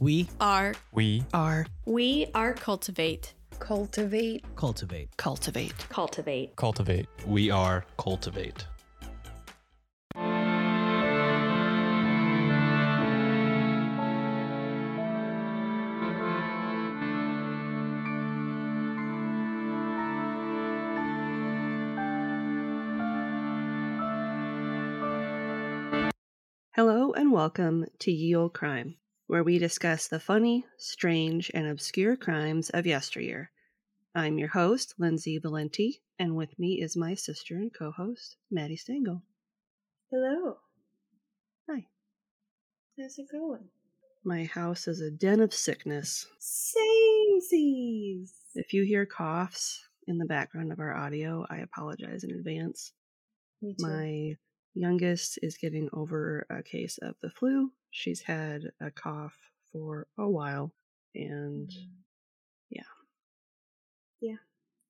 We are We are we are cultivate. Cultivate. cultivate. Cultivate. Cultivate. cultivate. We are Cultivate. Hello and welcome to Ye Olde Crime, where we discuss the funny, strange, and obscure crimes of yesteryear. I'm your host, Lindsay Valenti, and with me is my sister and co host, Maddie Stengel. Hello. Hi. How's it going? My house is a den of sickness. Samesies. If you hear coughs in the background of our audio, I apologize in advance. Me too. My youngest is getting over a case of the flu. She's had a cough for a while, and Mm. yeah. Yeah.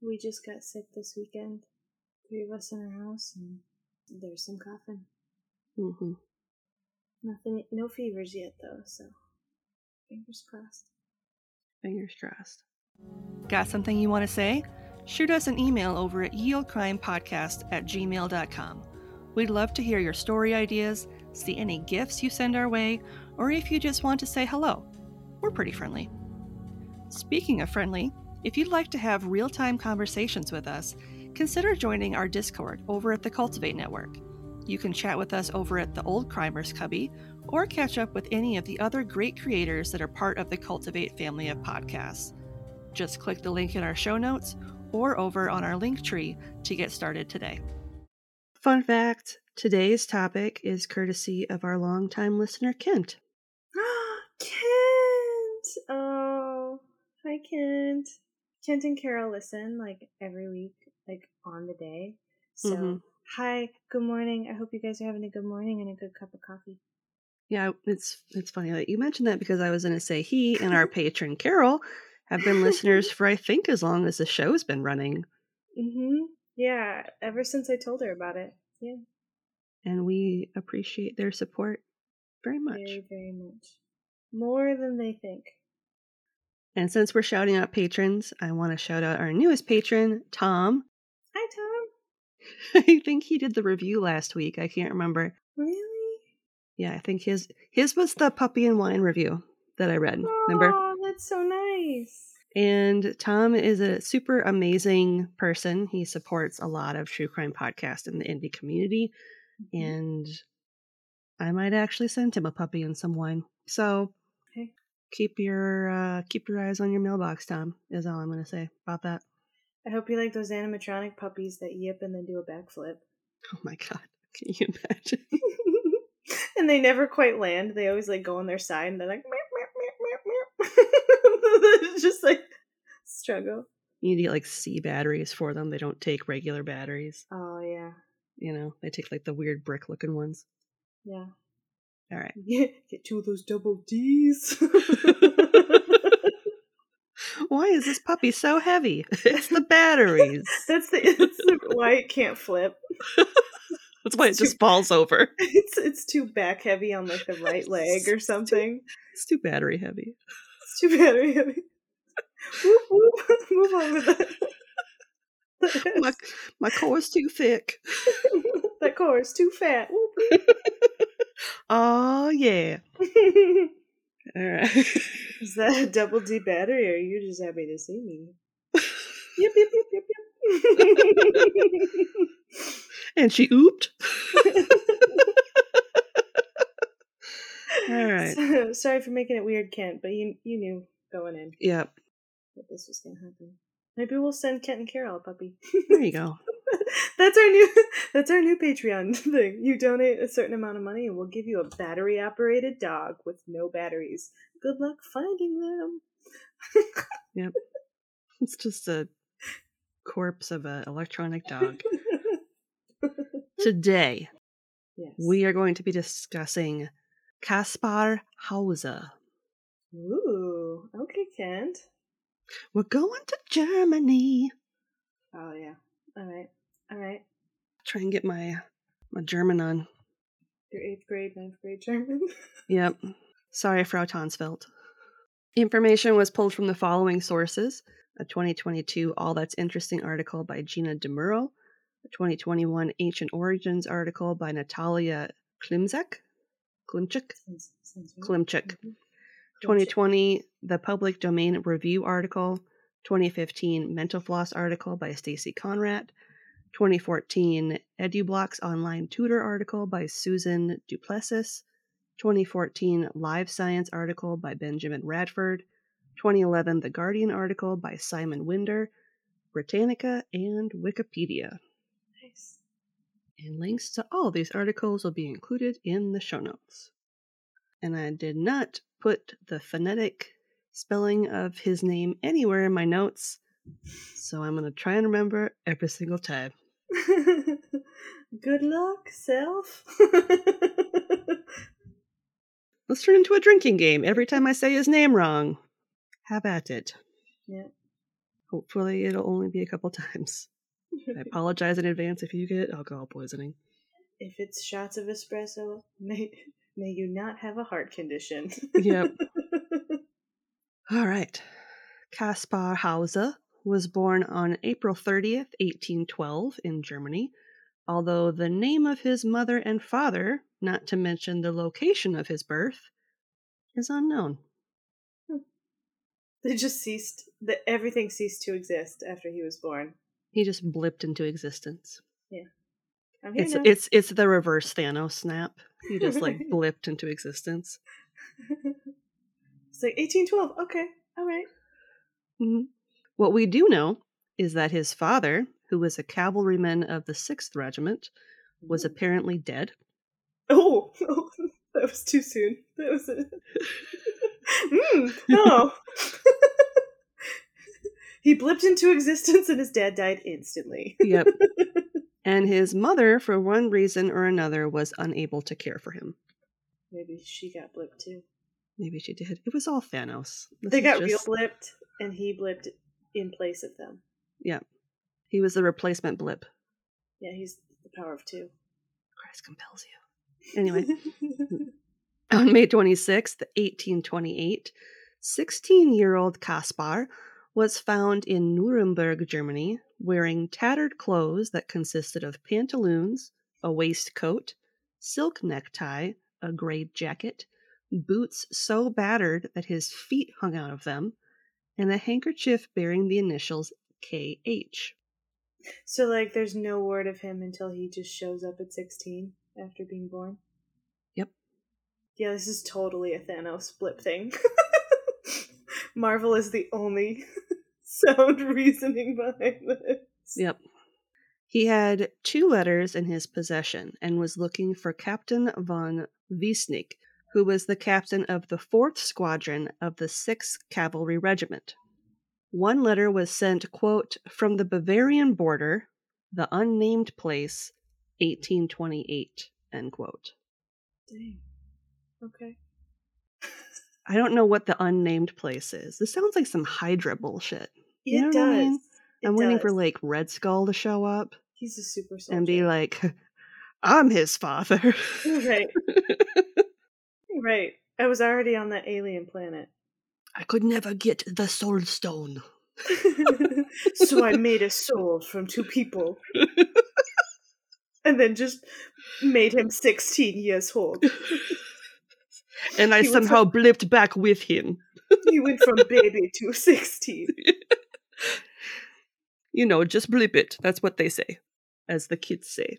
We just got sick this weekend. Three of us in our house, and there's some coughing. hmm Nothing, no fevers yet though, so fingers crossed. Fingers crossed. Got something you want to say? Shoot us an email over at yeoldecrimepodcast at gmail.com. We'd love to hear your story ideas, see any gifts you send our way, or if you just want to say hello. We're pretty friendly. Speaking of friendly, if you'd like to have real time conversations with us, consider joining our Discord over at the Cultivate Network. You can chat with us over at the Olde Crimers Cubby or catch up with any of the other great creators that are part of the Cultivate family of podcasts. Just click the link in our show notes or over on our link tree to get started today. Fun fact today's topic is courtesy of our longtime listener, Kent. Ah Kent! Oh, hi Kent. Kent and Carol listen like every week, like on the day. So, Mhm. hi, good morning. I hope you guys are having a good morning and a good cup of coffee. Yeah, it's it's funny that you mentioned that because I was going to say he and our patron Carol have been listeners for I think as long as the show's been running, Mm-hmm. Yeah, ever since I told her about it. Yeah, and we appreciate their support very much. very, very much. More than they think. And since we're shouting out patrons, I want to shout out our newest patron, Tom. Hi, Tom. I think he did the review last week. I can't remember. Really? Yeah, I think his his was the puppy and wine review that I read. Remember? Oh, that's so nice. And Tom is a super amazing person. He supports a lot of true crime podcasts in the indie community, Mm-hmm. and I might actually send him a puppy and some wine. So Okay. keep your uh, keep your eyes on your mailbox, Tom. Is all I'm going to say about that. I hope you like those animatronic puppies that yip and then do a backflip. Oh my god, can you imagine? and they never quite land. They always like go on their side and they're like meow, meow, meow, meow, meow. It's just like struggle. You need to get like C batteries for them. They don't take regular batteries. Oh yeah. You know, they take like the weird brick looking ones. Yeah. All right. Yeah, Get two of those double D's. Why is this puppy so heavy? It's the batteries. That's the, the why it can't flip. That's why it just falls over. It's it's too back heavy on like the right leg or something. It's too battery heavy. It's too battery heavy. Whoop, whoop. Move on with that. My, my core is too thick. that core is too fat. Oh, yeah. All right. is that a double D battery, or are you just happy to see me? yep, yep, yep, yep, yep. and she ooped. All right. So- sorry for making it weird, Kent, but you you knew going in Yep. that this was gonna happen. Maybe we'll send Kent and Carol a puppy. There you go. that's our new that's our new Patreon thing. You donate a certain amount of money and we'll give you a battery operated dog with no batteries. Good luck finding them. Yep. It's just a corpse of an electronic dog. Today, yes. we are going to be discussing Kaspar Hauser. Ooh, okay, Kent. We're going to Germany. Oh yeah. Alright. Alright. Try and get my my German on. Your eighth grade, ninth grade German. Yep. Sorry, Frau Tonsfeld. Information was pulled from the following sources a 2022 All That's Interesting article by Gina Dimuro, a 2021 Ancient Origins article by Natalia Klimczak, Klimchik, Sounds- sounds right. Klimchik, Mhm. 2020 The Public Domain Review article, 2015 Mental Floss article by Stacy Conradt, 2014 Edublox Online Tutor article by Susan du Plessis, 2014 Live Science article by Benjamin Radford, 2011 The Guardian article by Simon Winder, Britannica, and Wikipedia. Nice. And links to all these articles will be included in the show notes. And I did not put the phonetic spelling of his name anywhere in my notes, so I'm going to try and remember every single time. Good luck, self. Let's turn into a drinking game every time I say his name wrong. Have at it. yeah. Hopefully, it'll only be a couple times. I apologize in advance if you get alcohol poisoning. if it's shots of espresso, may may you not have a heart condition. Yep. All right. Kaspar Hauser was born on April 30th, 1812, in Germany, although the name of his mother and father, not to mention the location of his birth, is unknown. Hmm. they just ceased. The, everything ceased to exist after he was born. He just blipped into existence. Here It's now. it's it's the reverse Thanos snap. He just like blipped into existence. it's like 1812. Okay, all right. Mhm. What we do know is that his father, who was a cavalryman of the 6th Regiment, was apparently dead. Oh, that was too soon. That was it. mm, no. he blipped into existence and his dad died instantly. Yep. And his mother, for one reason or another, was unable to care for him. Maybe she got blipped too. Maybe she did. It was all Thanos. This they got just- real blipped, and he blipped in place of them. Yeah. He was the replacement blip. Yeah, he's the power of two. Christ compels you. Anyway, on May 26th, 1828, 16 year old Kaspar was found in Nuremberg, Germany, wearing tattered clothes that consisted of pantaloons, a waistcoat, silk necktie, a gray jacket, boots so battered that his feet hung out of them, and a handkerchief bearing the initials KH. so, like, there's no word of him until he just shows up at 16 after being born? Yep. Yeah, this is totally a Thanos blip thing. Marvel is the only sound reasoning behind this. Yep. He had two letters in his possession and was looking for Captain von Wiesnick, who was the captain of the 4th Squadron of the 6th Cavalry Regiment. One letter was sent, quote, from the Bavarian border, the unnamed place, 1828, end quote. Dang. Okay. I don't know what the unnamed place is. This sounds like some Hydra bullshit. You it know does. I mean? I'm waiting for like Red Skull to show up He's a super soldier. and be like, I'm his father. right. right. I was already on that alien planet. I could never get the soul stone. so I made a soul from two people. and then just made him 16 years old. And I He somehow blipped back with him. He went from baby to 16. You know, just blip it. That's what they say, as the kids say.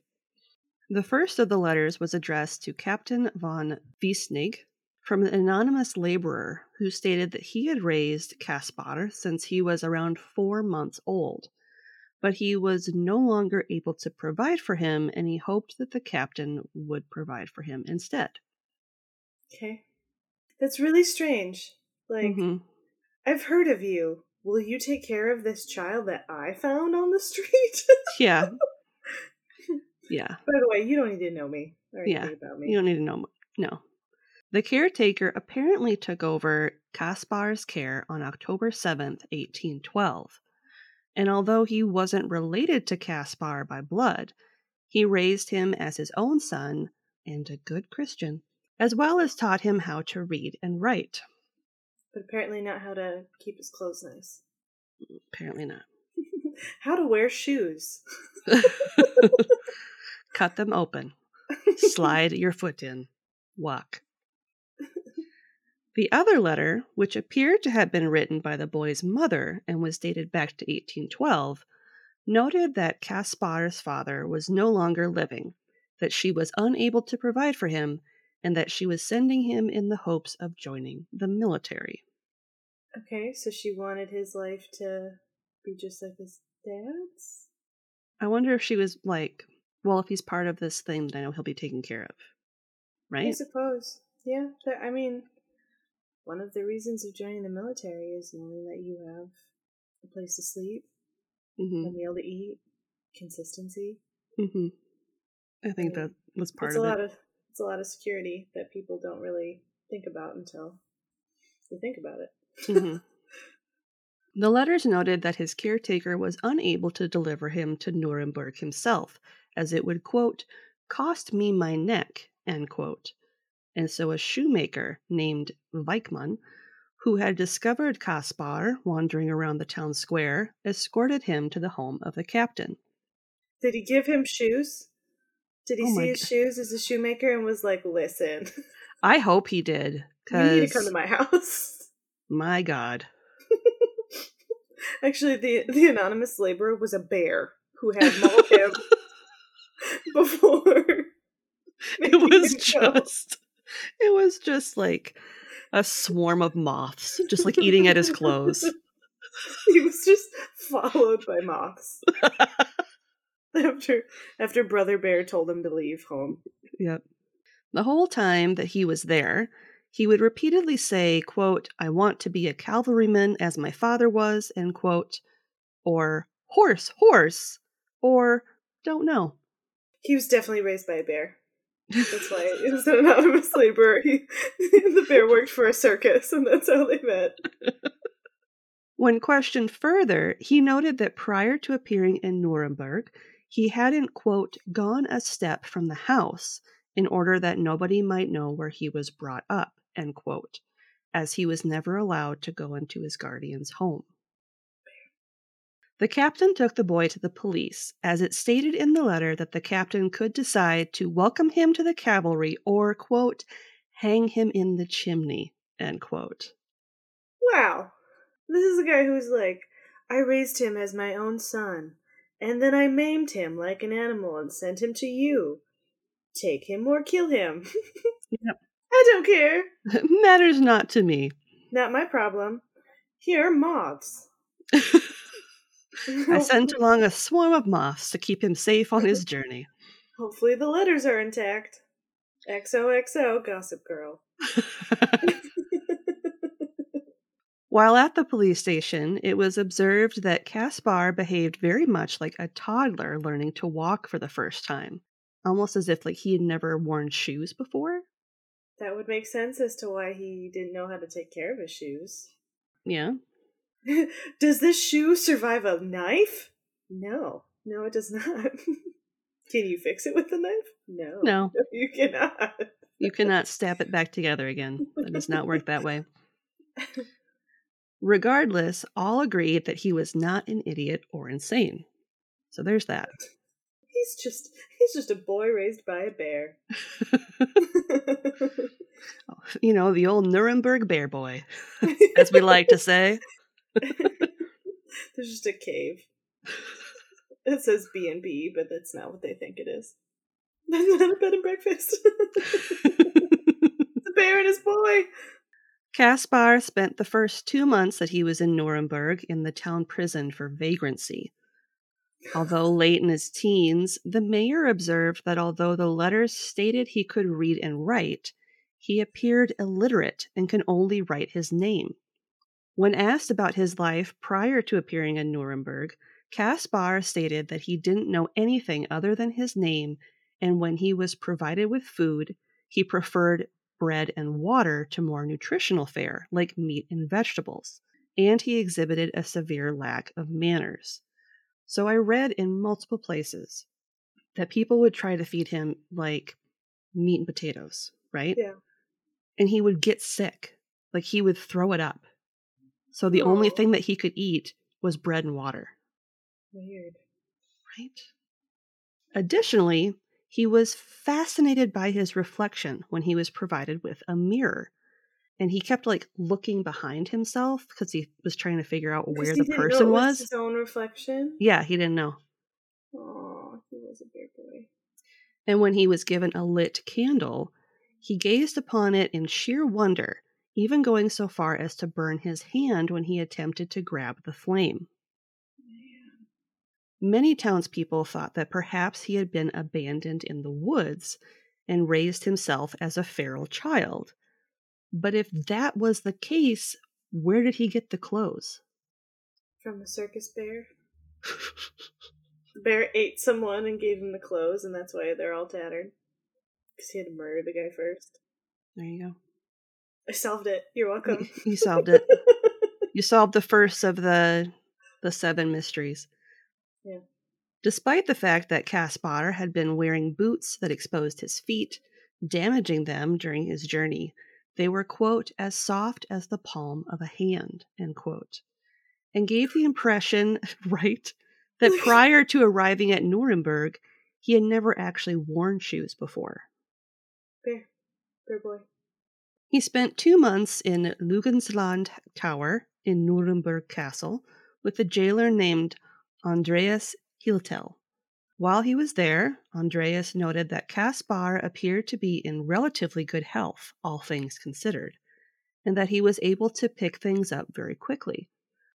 The first of the letters was addressed to Captain von Wiesnig from an anonymous laborer who stated that he had raised Kaspar since he was around four months old, but he was no longer able to provide for him and he hoped that the captain would provide for him instead. Okay. That's really strange. Like, Mhm. I've heard of you. Will you take care of this child that I found on the street? Yeah. Yeah. By the way, you don't need to know me or Yeah, about me. You don't need to know. mu- No. The caretaker apparently took over Kaspar's care on October 7th, 1812. And although he wasn't related to Kaspar by blood, he raised him as his own son and a good Christian, as well as taught him how to read and write. But apparently not how to keep his clothes nice. Apparently not. how to wear shoes. Cut them open. Slide your foot in. Walk. The other letter, which appeared to have been written by the boy's mother and was dated back to 1812, noted that Kaspar's father was no longer living, that she was unable to provide for him, and that she was sending him in the hopes of joining the military. Okay, so she wanted his life to be just like his dad's? I wonder if she was like, well, if he's part of this thing, then I know he'll be taken care of. Right? I suppose. Yeah, I mean, one of the reasons of joining the military is knowing that you have a place to sleep, hmm a meal to eat, consistency. hmm I think mean, that was part of it. of it's a lot of security that people don't really think about until you think about it. Mhm. The letters noted that his caretaker was unable to deliver him to Nuremberg himself, as it would, quote, cost me my neck, end quote. And so a shoemaker named Weichmann, who had discovered Kaspar wandering around the town square, escorted him to the home of the captain. Did he give him shoes? Did he Oh see his g- shoes as a shoemaker and was like, "Listen, I hope he did, you need to come to my house." my God, Actually, the the anonymous laborer was a bear who had mauled him before. it was just, it was just like a swarm of moths, just like eating at his clothes. he was just followed by moths after after brother bear told him to leave home. Yep. The whole time that he was there, he would repeatedly say, quote, I want to be a cavalryman as my father was, end quote, or horse, horse, or don't know. He was definitely raised by a bear. That's why it was an anonymous laborer. He, the bear worked for a circus, and that's how they met. When questioned further, he noted that prior to appearing in Nuremberg, he hadn't, quote, gone a step from the house in order that nobody might know where he was brought up, end quote, as he was never allowed to go into his guardian's home. The captain took the boy to the police, as it stated in the letter that the captain could decide to welcome him to the cavalry or, quote, hang him in the chimney, end quote. Wow. This is a guy who's like, I raised him as my own son, and then I maimed him like an animal and sent him to you. Take him or kill him. Yep. I don't care. Matters not to me. Not my problem. Here are moths. I sent along a swarm of moths to keep him safe on his journey. Hopefully the letters are intact. XOXO, Gossip Girl. While at the police station, it was observed that Kaspar behaved very much like a toddler learning to walk for the first time, almost as if like he had never worn shoes before. that would make sense as to why he didn't know how to take care of his shoes. Yeah. does this shoe survive a knife? No. No, it does not. Can you fix it with a knife? No. No. You cannot. You cannot stab it back together again. That does not work that way. Regardless, all agreed that he was not an idiot or insane. So there's that. He's just he's just a boy raised by a bear. you know, the old Nuremberg bear boy, as we like to say. There's just a cave. It says B and B, but that's not what they think it is. Not a bed and breakfast. the bear and his boy. Kaspar spent the first two months that he was in Nuremberg in the town prison for vagrancy. Although late in his teens, the mayor observed that although the letters stated he could read and write, he appeared illiterate and can only write his name. When asked about his life prior to appearing in Nuremberg, Kaspar stated that he didn't know anything other than his name, and when he was provided with food, he preferred bread and water to more nutritional fare like meat and vegetables, and he exhibited a severe lack of manners. So I read in multiple places that people would try to feed him like meat and potatoes, right? Yeah. And he would get sick Like he would throw it up. So the only Oh. thing that he could eat was bread and water. Weird. Right. Additionally, he was fascinated by his reflection when he was provided with a mirror. And he kept like looking behind himself because he was trying to figure out where he the person it was. His own reflection. Yeah, he didn't know. Oh, he was a bear boy. And when he was given a lit candle, he gazed upon it in sheer wonder, even going so far as to burn his hand when he attempted to grab the flame. Man. Many townspeople thought that perhaps he had been abandoned in the woods and raised himself as a feral child. But if that was the case, where did he get the clothes? From a circus bear. The bear ate someone and gave him the clothes, and that's why they're all tattered. Because he had to murder the guy first. There you go. I solved it. You're welcome. You solved it. You solved the first of the the seven mysteries. Yeah. Despite the fact that Kaspar had been wearing boots that exposed his feet, damaging them during his journey, they were, quote, as soft as the palm of a hand, end quote, and gave the impression, right, that prior to arriving at Nuremberg, he had never actually worn shoes before. bear. Bear boy. He spent two months in Luginsland Tower in Nuremberg Castle with a jailer named Andreas Hiltel. While he was there, Andreas noted that Kaspar appeared to be in relatively good health, all things considered, and that he was able to pick things up very quickly.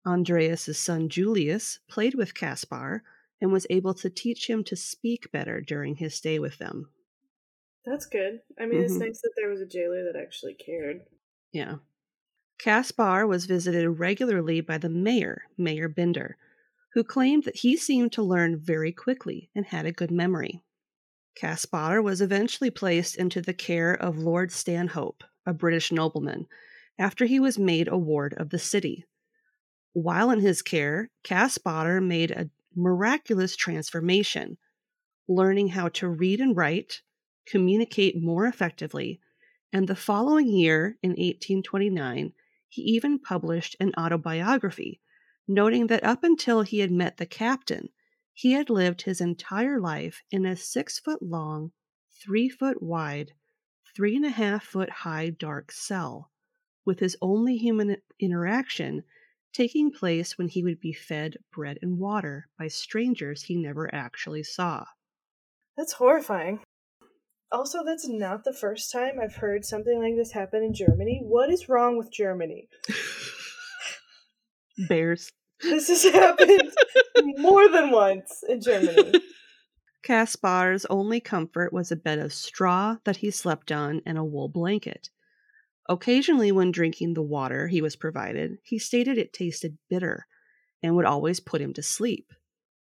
Andreas's son Julius played with Kaspar and was able to teach him to speak better during his stay with them. That's good. I mean, it's Mhm. nice that there was a jailer that actually cared. Yeah. Kaspar was visited regularly by the mayor, Mayor Binder, who claimed that he seemed to learn very quickly and had a good memory. Kaspar was eventually placed into the care of Lord Stanhope, a British nobleman, after he was made a ward of the city. While in his care, Kaspar made a miraculous transformation, learning how to read and write, communicate more effectively, and the following year, in 1829, he even published an autobiography, noting that up until he had met the captain, he had lived his entire life in a six foot long, three foot wide, three and a half foot high dark cell, with his only human interaction taking place when he would be fed bread and water by strangers he never actually saw. That's horrifying. Also, that's not the first time I've heard something like this happen in Germany. What is wrong with Germany? Bears. This has happened more than once in Germany. Kaspar's only comfort was a bed of straw that he slept on and a wool blanket. Occasionally, when drinking the water he was provided, he stated it tasted bitter and would always put him to sleep.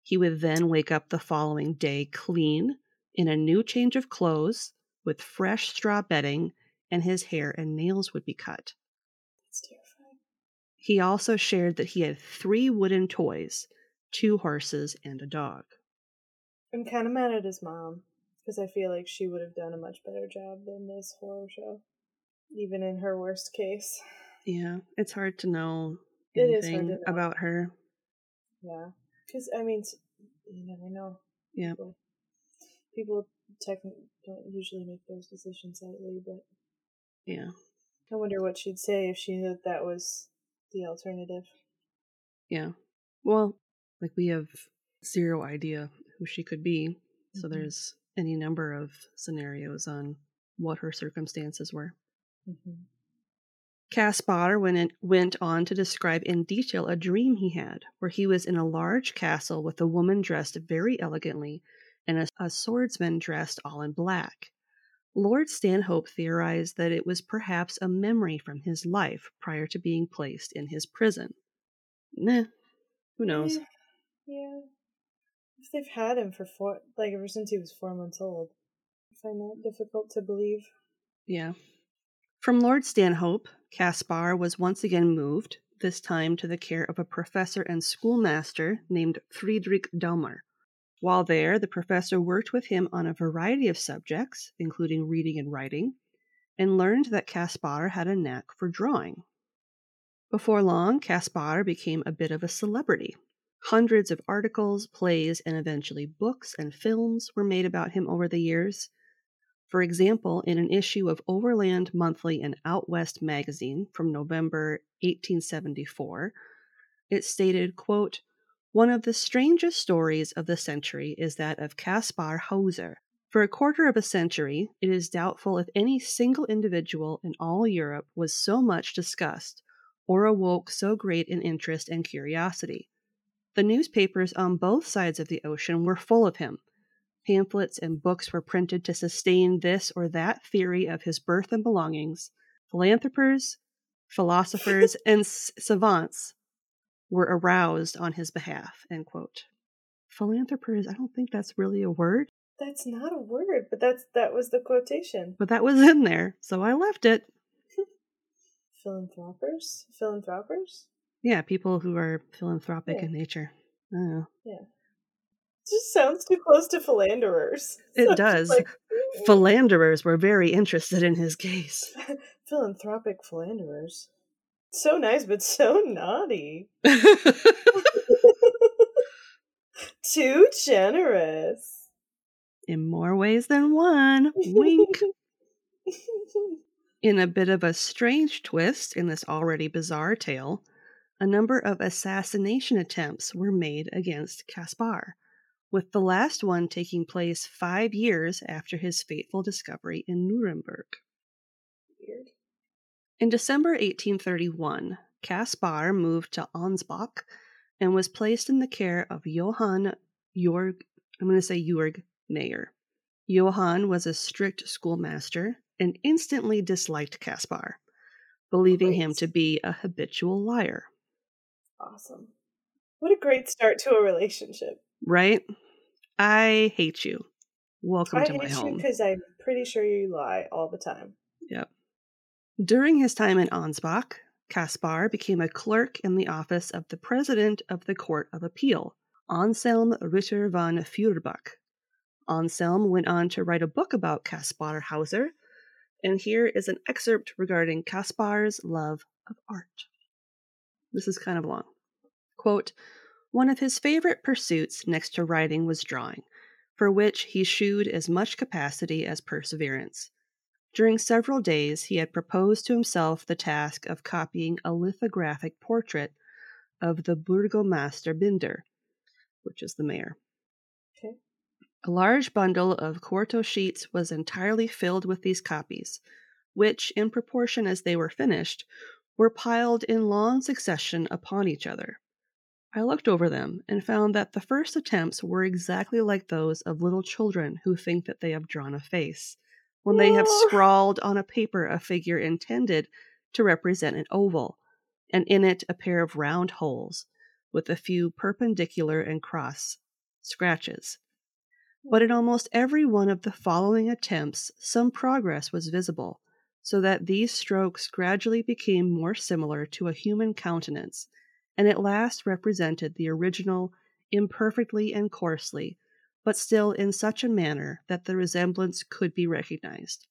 He would then wake up the following day clean, in a new change of clothes, with fresh straw bedding, and his hair and nails would be cut. He also shared that he had three wooden toys, two horses, and a dog. I'm kind of mad at his mom because I feel like she would have done a much better job than this horror show, even in her worst case. Yeah, it's hard to know It is hard to anything know. about her. Yeah, because I mean, you never know. Yeah. People, people technically don't usually make those decisions lightly, but Yeah. I wonder what she'd say if she knew that that was the alternative. Yeah. Well, like we have zero idea who she could be. So Mhm. there's any number of scenarios on what her circumstances were. Mm-hmm. Kaspar went, in, went on to describe in detail a dream he had, where he was in a large castle with a woman dressed very elegantly and a, a swordsman dressed all in black. Lord Stanhope theorized that it was perhaps a memory from his life prior to being placed in his prison. Nah, who knows? Yeah. yeah. If they've had him for four, like ever since he was four months old, I find that difficult to believe. Yeah. From Lord Stanhope, Kaspar was once again moved, this time to the care of a professor and schoolmaster named Friedrich Daumer. While there, the professor worked with him on a variety of subjects, including reading and writing, and learned that Kaspar had a knack for drawing. Before long, Kaspar became a bit of a celebrity. Hundreds of articles, plays, and eventually books and films were made about him over the years. For example, in an issue of Overland Monthly and Out West magazine from November 1874, it stated, quote, One of the strangest stories of the century is that of Kaspar Hauser. For a quarter of a century, it is doubtful if any single individual in all Europe was so much discussed or awoke so great an interest and curiosity. The newspapers on both sides of the ocean were full of him. Pamphlets and books were printed to sustain this or that theory of his birth and belongings. Philanthropers, philosophers, and savants were aroused on his behalf. End quote. Philanthropers, I don't think that's really a word, That's not a word, but that's that was the quotation. but that was in there, so I left it. Philanthropers? Philanthropers? Yeah, people who are philanthropic Yeah. in nature. Know. It just sounds too close to philanderers. It So does. Like, Philanderers were very interested in his case. philanthropic philanderers. So nice, but so naughty. Too generous. in more ways than one. Wink. In a bit of a strange twist in this already bizarre tale, a number of assassination attempts were made against Kaspar, with the last one taking place five years after his fateful discovery in Nuremberg. Weird. In December 1831, Kaspar moved to Ansbach and was placed in the care of Johann Jorg, I'm going to say Jörg Mayer. Johann was a strict schoolmaster and instantly disliked Kaspar, believing him to be a habitual liar. Awesome. What a great start to a relationship. Right? I hate you. Welcome I to my hate you home. because I'm pretty sure you lie all the time. Yep. During his time in Ansbach, Kaspar became a clerk in the office of the president of the Court of Appeal, Anselm Ritter von Feuerbach. Anselm went on to write a book about Kaspar Hauser, and here is an excerpt regarding Kaspar's love of art. This is kind of long. Quote, one of his favorite pursuits next to writing was drawing, for which he shewed as much capacity as perseverance. During several days, he had proposed to himself the task of copying a lithographic portrait of the Burgomaster Binder, which is the mayor. Okay. A large bundle of quarto sheets was entirely filled with these copies, which, in proportion as they were finished, were piled in long succession upon each other. I looked over them and found that the first attempts were exactly like those of little children who think that they have drawn a face, when they have scrawled on a paper a figure intended to represent an oval, and in it a pair of round holes, with a few perpendicular and cross scratches. But in almost every one of the following attempts, some progress was visible, so that these strokes gradually became more similar to a human countenance, and at last represented the original imperfectly and coarsely, but still in such a manner that the resemblance could be recognized.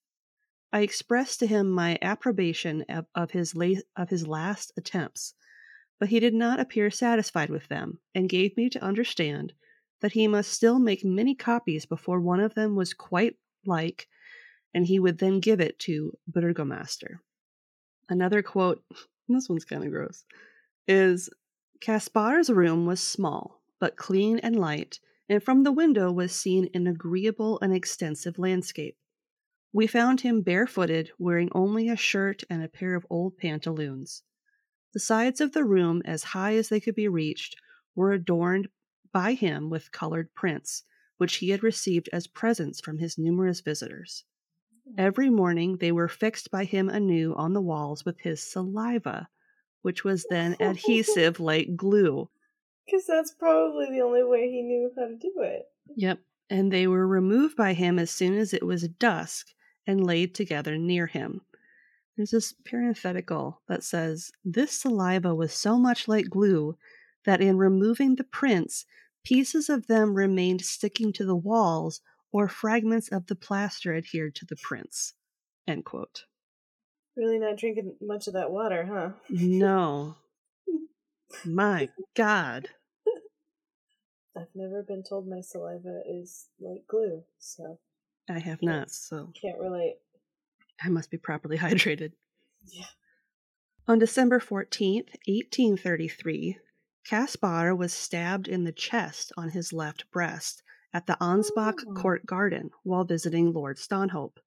I expressed to him my approbation of, his la- of his last attempts, but he did not appear satisfied with them, and gave me to understand that he must still make many copies before one of them was quite like, and he would then give it to Burgomaster. Another quote, this one's kind of gross, is Kaspar's room was small, but clean and light, and from the window was seen an agreeable and extensive landscape. We found him barefooted, wearing only a shirt and a pair of old pantaloons. The sides of the room, as high as they could be reached, were adorned by him with colored prints, which he had received as presents from his numerous visitors. Every morning they were fixed by him anew on the walls with his saliva, which was then adhesive like glue. Because that's probably the only way he knew how to do it. Yep. And they were removed by him as soon as it was dusk and laid together near him. There's this parenthetical that says, This saliva was so much like glue that in removing the prints, pieces of them remained sticking to the walls or fragments of the plaster adhered to the prints. End quote. Really not drinking much of that water, huh? No. My God. I've never been told my saliva is like glue, so I have not, so can't relate. I must be properly hydrated. Yeah. On December 14th, 1833, Kaspar was stabbed in the chest on his left breast at the Ansbach Oh. Court Garden while visiting Lord Stanhope.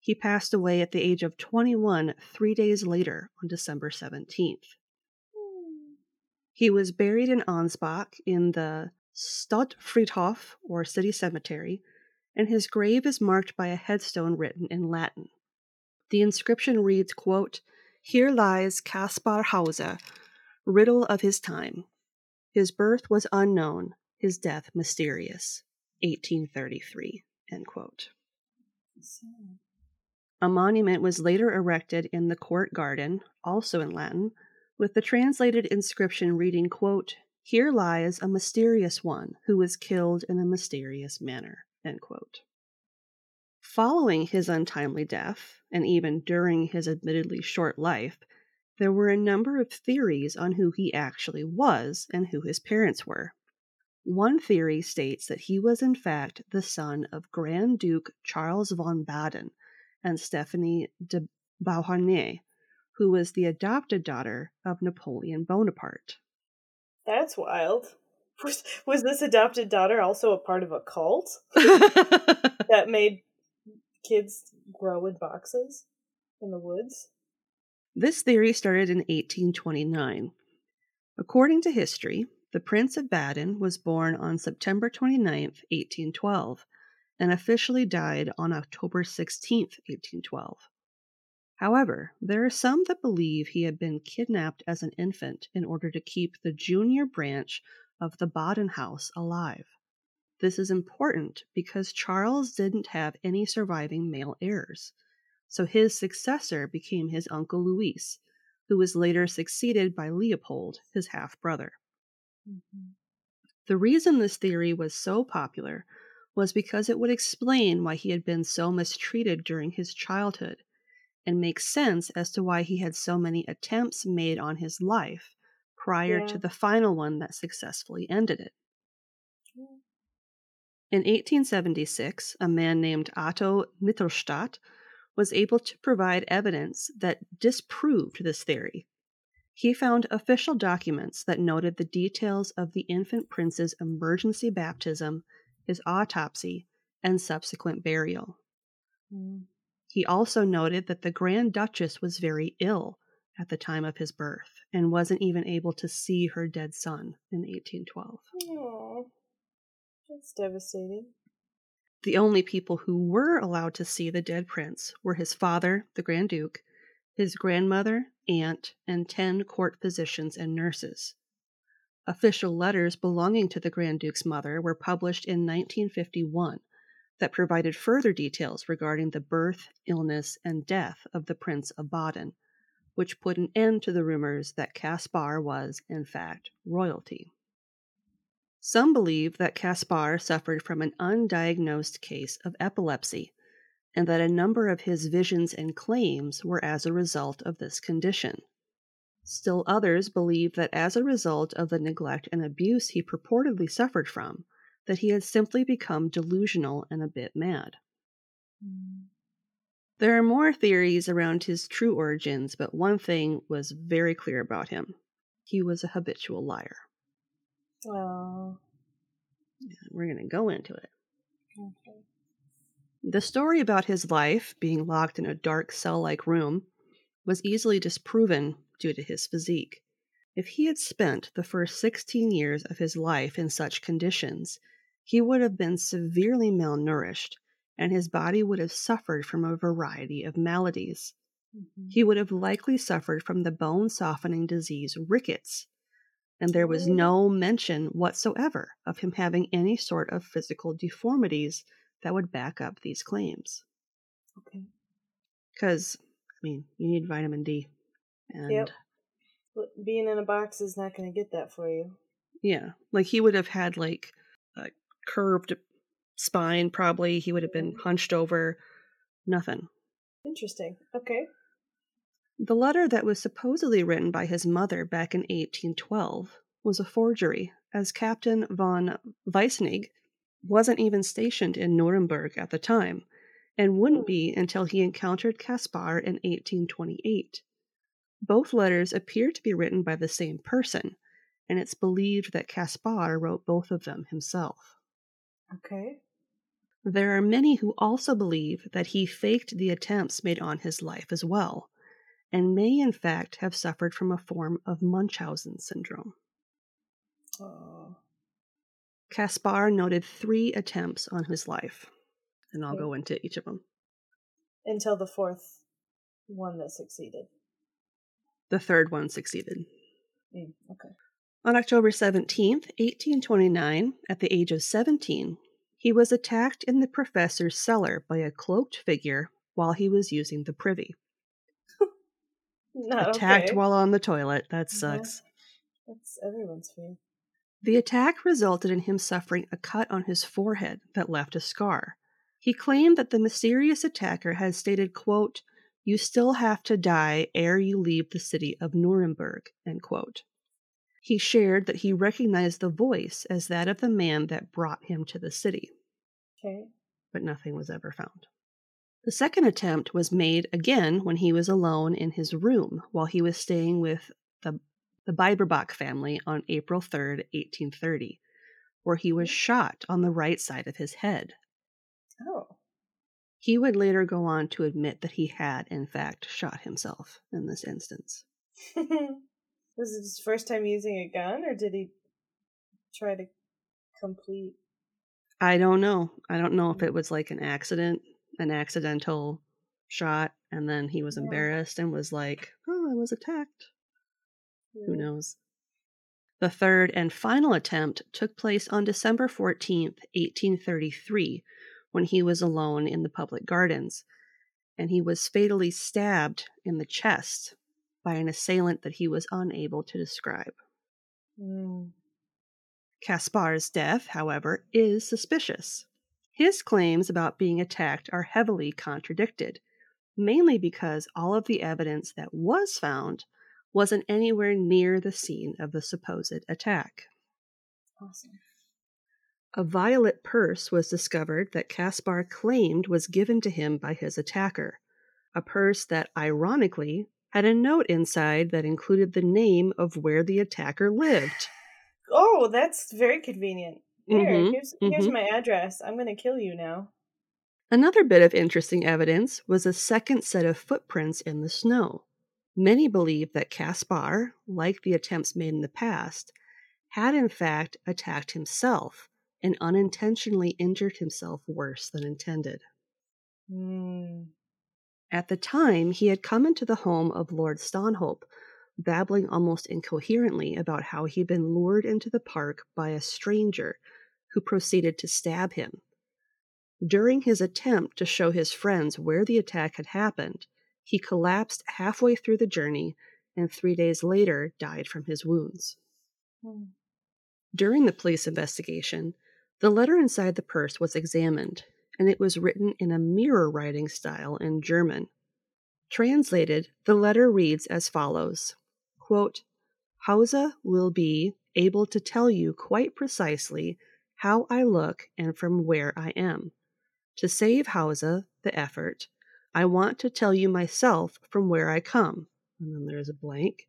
He passed away at the age of 21 three days later on December 17th. He was buried in Ansbach in the Stadtfriedhof, or city cemetery, and his grave is marked by a headstone written in Latin. The inscription reads, quote, Here lies Kaspar Hauser, riddle of his time. His birth was unknown, his death mysterious. 1833. End quote. A monument was later erected in the court garden, also in Latin, with the translated inscription reading, quote, Here lies a mysterious one who was killed in a mysterious manner. End quote. Following his untimely death, and even during his admittedly short life, there were a number of theories on who he actually was and who his parents were. One theory states that he was in fact the son of Grand Duke Charles von Baden and Stephanie de Beauharnais, who was the adopted daughter of Napoleon Bonaparte. That's wild. Was, was this adopted daughter also a part of a cult that made kids grow in boxes in the woods? This theory started in 1829. According to history, the Prince of Baden was born on September 29, 1812, and officially died on October 16, 1812. However, there are some that believe he had been kidnapped as an infant in order to keep the junior branch of the Baden house alive. This is important because Charles didn't have any surviving male heirs, so his successor became his uncle Louis, who was later succeeded by Leopold, his half brother. Mm-hmm. The reason this theory was so popular was because it would explain why he had been so mistreated during his childhood and makes sense as to why he had so many attempts made on his life prior Yeah. to the final one that successfully ended it. Mm. In 1876, a man named Otto Mittelstadt was able to provide evidence that disproved this theory. He found official documents that noted the details of the infant prince's emergency baptism, his autopsy, and subsequent burial. Mm. He also noted that the Grand Duchess was very ill at the time of his birth and wasn't even able to see her dead son in 1812. Oh, that's devastating. The only people who were allowed to see the dead prince were his father, the Grand Duke, his grandmother, aunt, and ten court physicians and nurses. Official letters belonging to the Grand Duke's mother were published in 1951 that provided further details regarding the birth, illness, and death of the Prince of Baden, which put an end to the rumors that Kaspar was, in fact, royalty. Some believe that Kaspar suffered from an undiagnosed case of epilepsy, and that a number of his visions and claims were as a result of this condition. Still others believe that as a result of the neglect and abuse he purportedly suffered from, that he had simply become delusional and a bit mad. Mm. There are more theories around his true origins, but one thing was very clear about him. He was a habitual liar. Oh, We're going to go into it. okay. The story about his life being locked in a dark cell like room was easily disproven due to his physique. If he had spent the first 16 years of his life in such conditions, he would have been severely malnourished, and his body would have suffered from a variety of maladies. He mm-hmm. would have likely suffered from the bone softening disease rickets, and there was Oh. no mention whatsoever of him having any sort of physical deformities that would back up these claims. Okay. Because, I mean, you need vitamin D. And Yep. Being in a box is not going to get that for you. yeah, like he would have had like a curved spine, probably. He would have been hunched over. Nothing. Interesting. Okay. The letter that was supposedly written by his mother back in 1812 was a forgery, as Captain von Weissnig wasn't even stationed in Nuremberg at the time and wouldn't be until he encountered Kaspar in 1828. Both letters appear to be written by the same person, and it's believed that Kaspar wrote both of them himself. Okay. There are many who also believe that he faked the attempts made on his life as well, and may in fact have suffered from a form of Munchausen syndrome. Oh. Kaspar noted three attempts on his life, and I'll Okay. go into each of them. Until the fourth one that succeeded. The third one succeeded. Mm, okay. On October 17th, 1829, at the age of 17, he was attacked in the professor's cellar by a cloaked figure while he was using the privy. Not attacked okay. while on the toilet. That Yeah. sucks. That's everyone's fear. The attack resulted in him suffering a cut on his forehead that left a scar. He claimed that the mysterious attacker had stated, quote, You still have to die ere you leave the city of Nuremberg, end quote. He shared that he recognized the voice as that of the man that brought him to the city, Okay. but nothing was ever found. The second attempt was made again when he was alone in his room while he was staying with the, the Biberbach family on April 3rd, 1830, where he was mm-hmm. shot on the right side of his head. Oh. He would later go on to admit that he had, in fact, shot himself in this instance. Was it his first time using a gun, or did he try to complete? I don't know. I don't know if mm. it was like an accident, an accidental shot, and then he was Yeah. embarrassed and was like, oh, I was attacked. Who knows? The third and final attempt took place on December 14th, 1833, when he was alone in the public gardens, and he was fatally stabbed in the chest by an assailant that he was unable to describe. Mm. Kaspar's death, however, is suspicious. His claims about being attacked are heavily contradicted, mainly because all of the evidence that was found wasn't anywhere near the scene of the supposed attack. Awesome. A violet purse was discovered that Kaspar claimed was given to him by his attacker, a purse that, ironically, had a note inside that included the name of where the attacker lived. Oh, that's very convenient. Here, Mhm, here's here's mhm. my address. I'm gonna kill you now. Another bit of interesting evidence was a second set of footprints in the snow. Many believe that Kaspar, like the attempts made in the past, had in fact attacked himself and unintentionally injured himself worse than intended. Mm. At the time, he had come into the home of Lord Stanhope, babbling almost incoherently about how he'd been lured into the park by a stranger who proceeded to stab him. During his attempt to show his friends where the attack had happened, he collapsed halfway through the journey and three days later died from his wounds. Mm. During the police investigation, the letter inside the purse was examined, and it was written in a mirror writing style in German. Translated, the letter reads as follows quote, Hauser will be able to tell you quite precisely how I look and from where I am. To save Hauser, the effort, I want to tell you myself from where I come. And then there's a blank.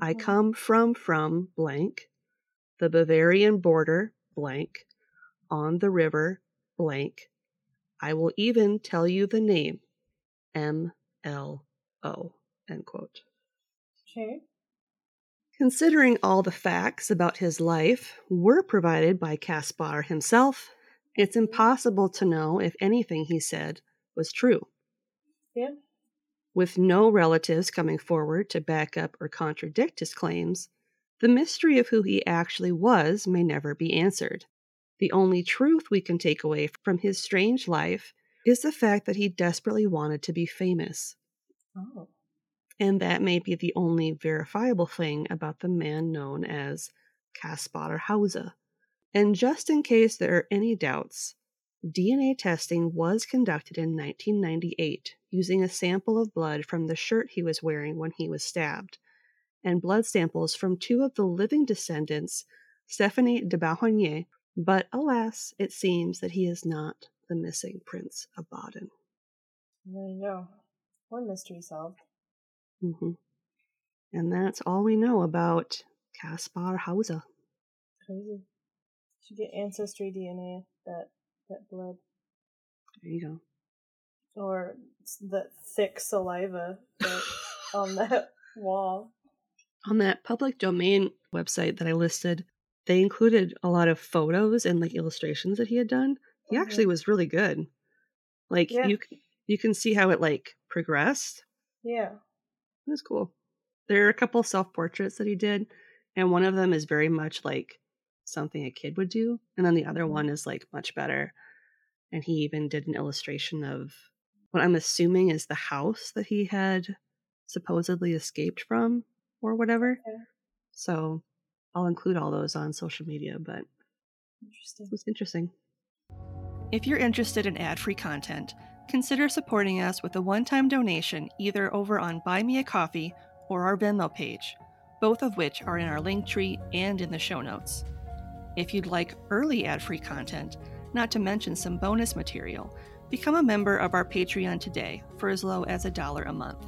I Mhm. come from from blank, the Bavarian border blank, on the river blank. I will even tell you the name M L O. End quote. Okay. Considering all the facts about his life were provided by Kaspar himself, it's impossible to know if anything he said was true. Yeah. With no relatives coming forward to back up or contradict his claims, the mystery of who he actually was may never be answered. The only truth we can take away from his strange life is the fact that he desperately wanted to be famous. Oh. And that may be the only verifiable thing about the man known as Kaspar Hauser. And just in case there are any doubts, DNA testing was conducted in 1998 using a sample of blood from the shirt he was wearing when he was stabbed, and blood samples from two of the living descendants, Stephanie de Beauharnais, but alas, it seems that he is not the missing Prince of Baden. There you go. One mystery solved. hmm And that's all we know about Kaspar Hauser. Crazy. Should get ancestry DNA that that blood There you go. or the thick saliva that on that wall. On that public domain website that I listed, they included a lot of photos and like illustrations that he had done. He Mhm. actually was really good. Like Yeah. you you can see how it like progressed. Yeah. It was cool. There are a couple self portraits that he did, and one of them is very much like something a kid would do, and then the other Mhm. one is like much better. And he even did an illustration of what I'm assuming is the house that he had supposedly escaped from or whatever. Okay. So I'll include all those on social media, but Interesting. it was interesting. If you're interested in ad free content, consider supporting us with a one time donation either over on Buy Me a Coffee or our Venmo page, both of which are in our link tree and in the show notes. If you'd like early ad free content, not to mention some bonus material, become a member of our Patreon today for as low as a dollar a month.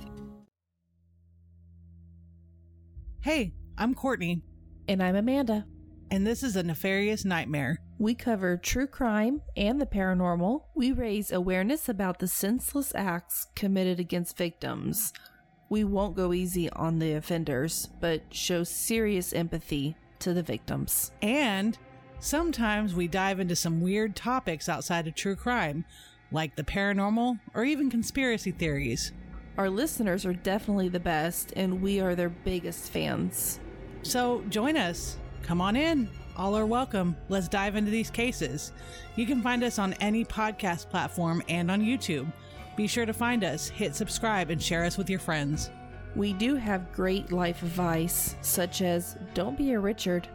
Hey, I'm Courtney, And I'm Amanda. and this is a nefarious nightmare. We cover true crime and the paranormal. We raise awareness about the senseless acts committed against victims. We won't go easy on the offenders, but show serious empathy to the victims. And sometimes we dive into some weird topics outside of true crime, like the paranormal or even conspiracy theories. Our listeners are definitely the best, and we are their biggest fans. So join us. Come on in. All are welcome. Let's dive into these cases. You can find us on any podcast platform and on YouTube. Be sure to find us, hit subscribe, and share us with your friends. We do have great life advice, such as don't be a Richard.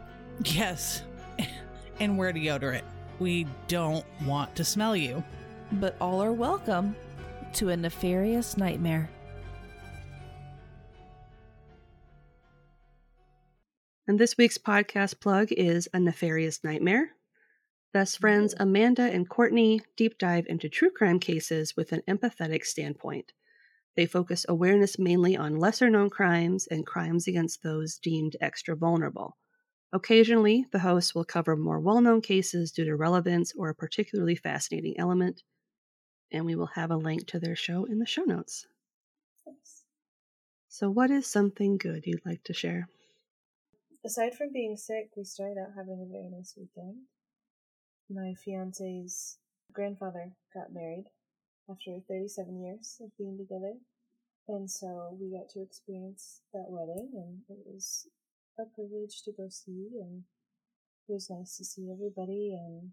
Yes, and wear deodorant. We don't want to smell you. but all are welcome to a nefarious nightmare. And this week's podcast plug is A Nefarious Nightmare. Best friends Amanda and Courtney deep dive into true crime cases with an empathetic standpoint. They focus awareness mainly on lesser known crimes and crimes against those deemed extra vulnerable. Occasionally, the hosts will cover more well known cases due to relevance or a particularly fascinating element, and we will have a link to their show in the show notes. So, what is something good you'd like to share? Aside from being sick, we started out having a very nice weekend. My fiance's grandfather got married after 37 years of being together. And so we got to experience that wedding, and it was a privilege to go see, and it was nice to see everybody. And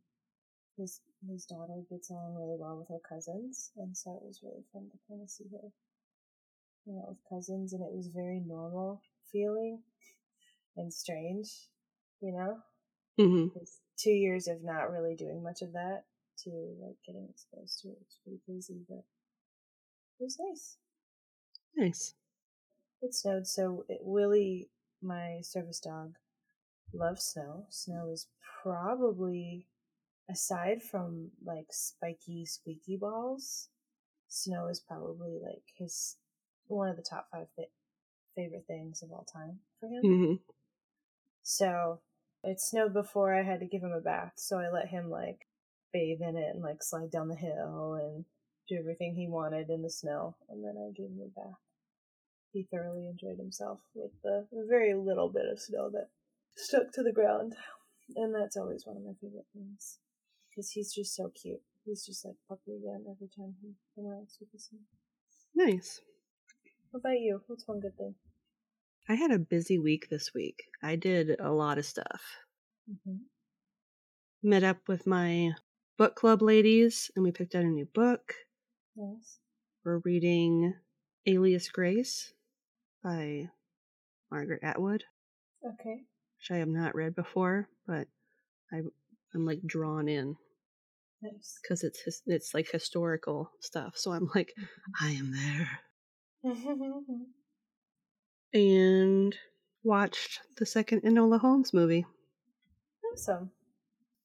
his his daughter gets on really well with her cousins, and so it was really fun to kind of see her hang out with cousins, and it was very normal feeling and strange, you know. Mm-hmm. It's two years of not really doing much of that to like getting exposed to it. It's pretty crazy, but it was nice. Nice. It snowed, so it, Willie, my service dog, loves snow. Snow is probably, aside from like spiky, squeaky balls, snow is probably like his one of the top five th- favorite things of all time for him. Mm-hmm. So it snowed before I had to give him a bath, so I let him like bathe in it and like slide down the hill and do everything he wanted in the snow, and then I gave him a bath. He thoroughly enjoyed himself with the, the very little bit of snow that stuck to the ground, and that's always one of my favorite things because he's just so cute. He's just like puppy again every time he interacts with the snow. Nice. What about you? What's one good thing? I had a busy week this week. I did a lot of stuff. Mm-hmm. Met up with my book club ladies and we picked out a new book. Nice. We're reading Alias Grace by Margaret Atwood, Okay. which I have not read before, but I, I'm like drawn in. Nice. because it's his, it's like historical stuff. So I'm like, I am there. And watched the second Enola Holmes movie, awesome.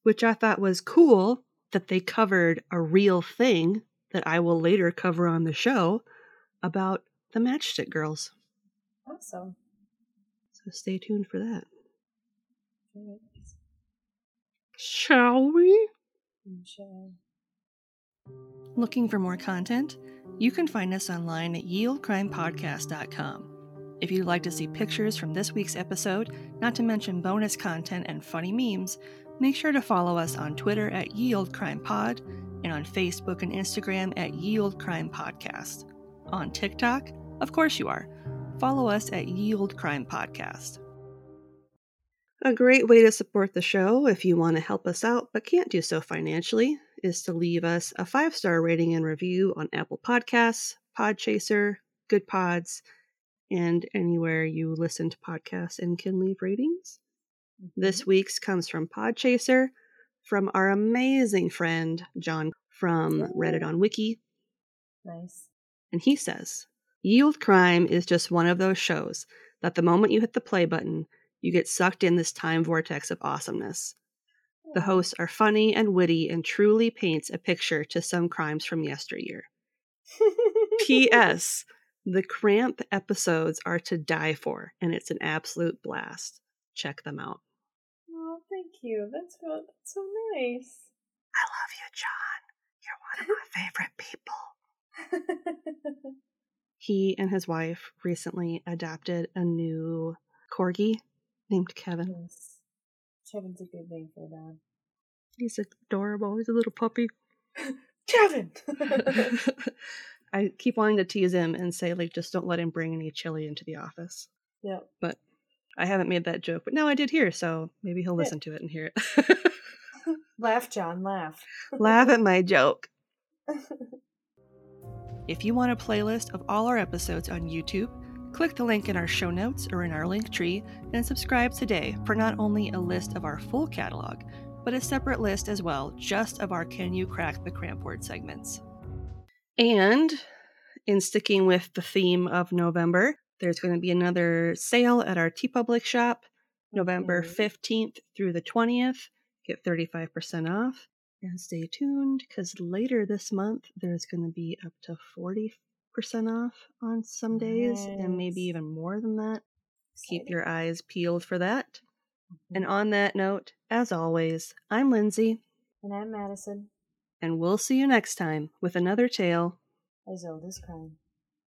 which I thought was cool that they covered a real thing that I will later cover on the show about the Matchstick Girls. Awesome. So stay tuned for that. Good. Shall we? Sure. Looking for more content? You can find us online at yeoldecrimepodcast.com. If you'd like to see pictures from this week's episode, not to mention bonus content and funny memes, make sure to follow us on Twitter at Ye Olde Crime Pod and on Facebook and Instagram at Ye Olde Crime Podcast. On TikTok, of course you are. Follow us at Ye Olde Crime Podcast. A great way to support the show if you want to help us out but can't do so financially is to leave us a five star rating and review on Apple Podcasts, Podchaser, Goodpods, and anywhere you listen to podcasts and can leave ratings. This mm-hmm. week's comes from Podchaser from our amazing friend John from Reddit on Wiki, Nice. and he says, Ye Olde Crime is just one of those shows that the moment you hit the play button, you get sucked in this time vortex of awesomeness. The hosts are funny and witty and truly paints a picture to some crimes from yesteryear. P.S. The Cramp episodes are to die for, and it's an absolute blast. Check them out. Oh, thank you. That's, real, that's so nice. I love you, John. You're one of my favorite people. He and his wife recently adopted a new corgi named Kevin. yes. Kevin's a good name for that. He's adorable. He's a little puppy. Kevin! I keep wanting to tease him and say, like, just don't let him bring any chili into the office. Yeah. But I haven't made that joke. But now I did here, so maybe he'll listen to it and hear it. Laugh, John, laugh. Laugh at my joke. If you want a playlist of all our episodes on YouTube, click the link in our show notes or in our link tree and subscribe today for not only a list of our full catalog, but a separate list as well, just of our Can You Crack the Cramp Word segments. And in sticking with the theme of November, there's going to be another sale at our TeePublic shop November Mhm. 15th through the 20th. Get 35% off. And stay tuned because later this month there's going to be up to 40% off on some days and maybe even more than that. Keep your eyes peeled for that. And on that note, as always, I'm Lindsay, And I'm Madison. And we'll see you next time with another tale As old as crime.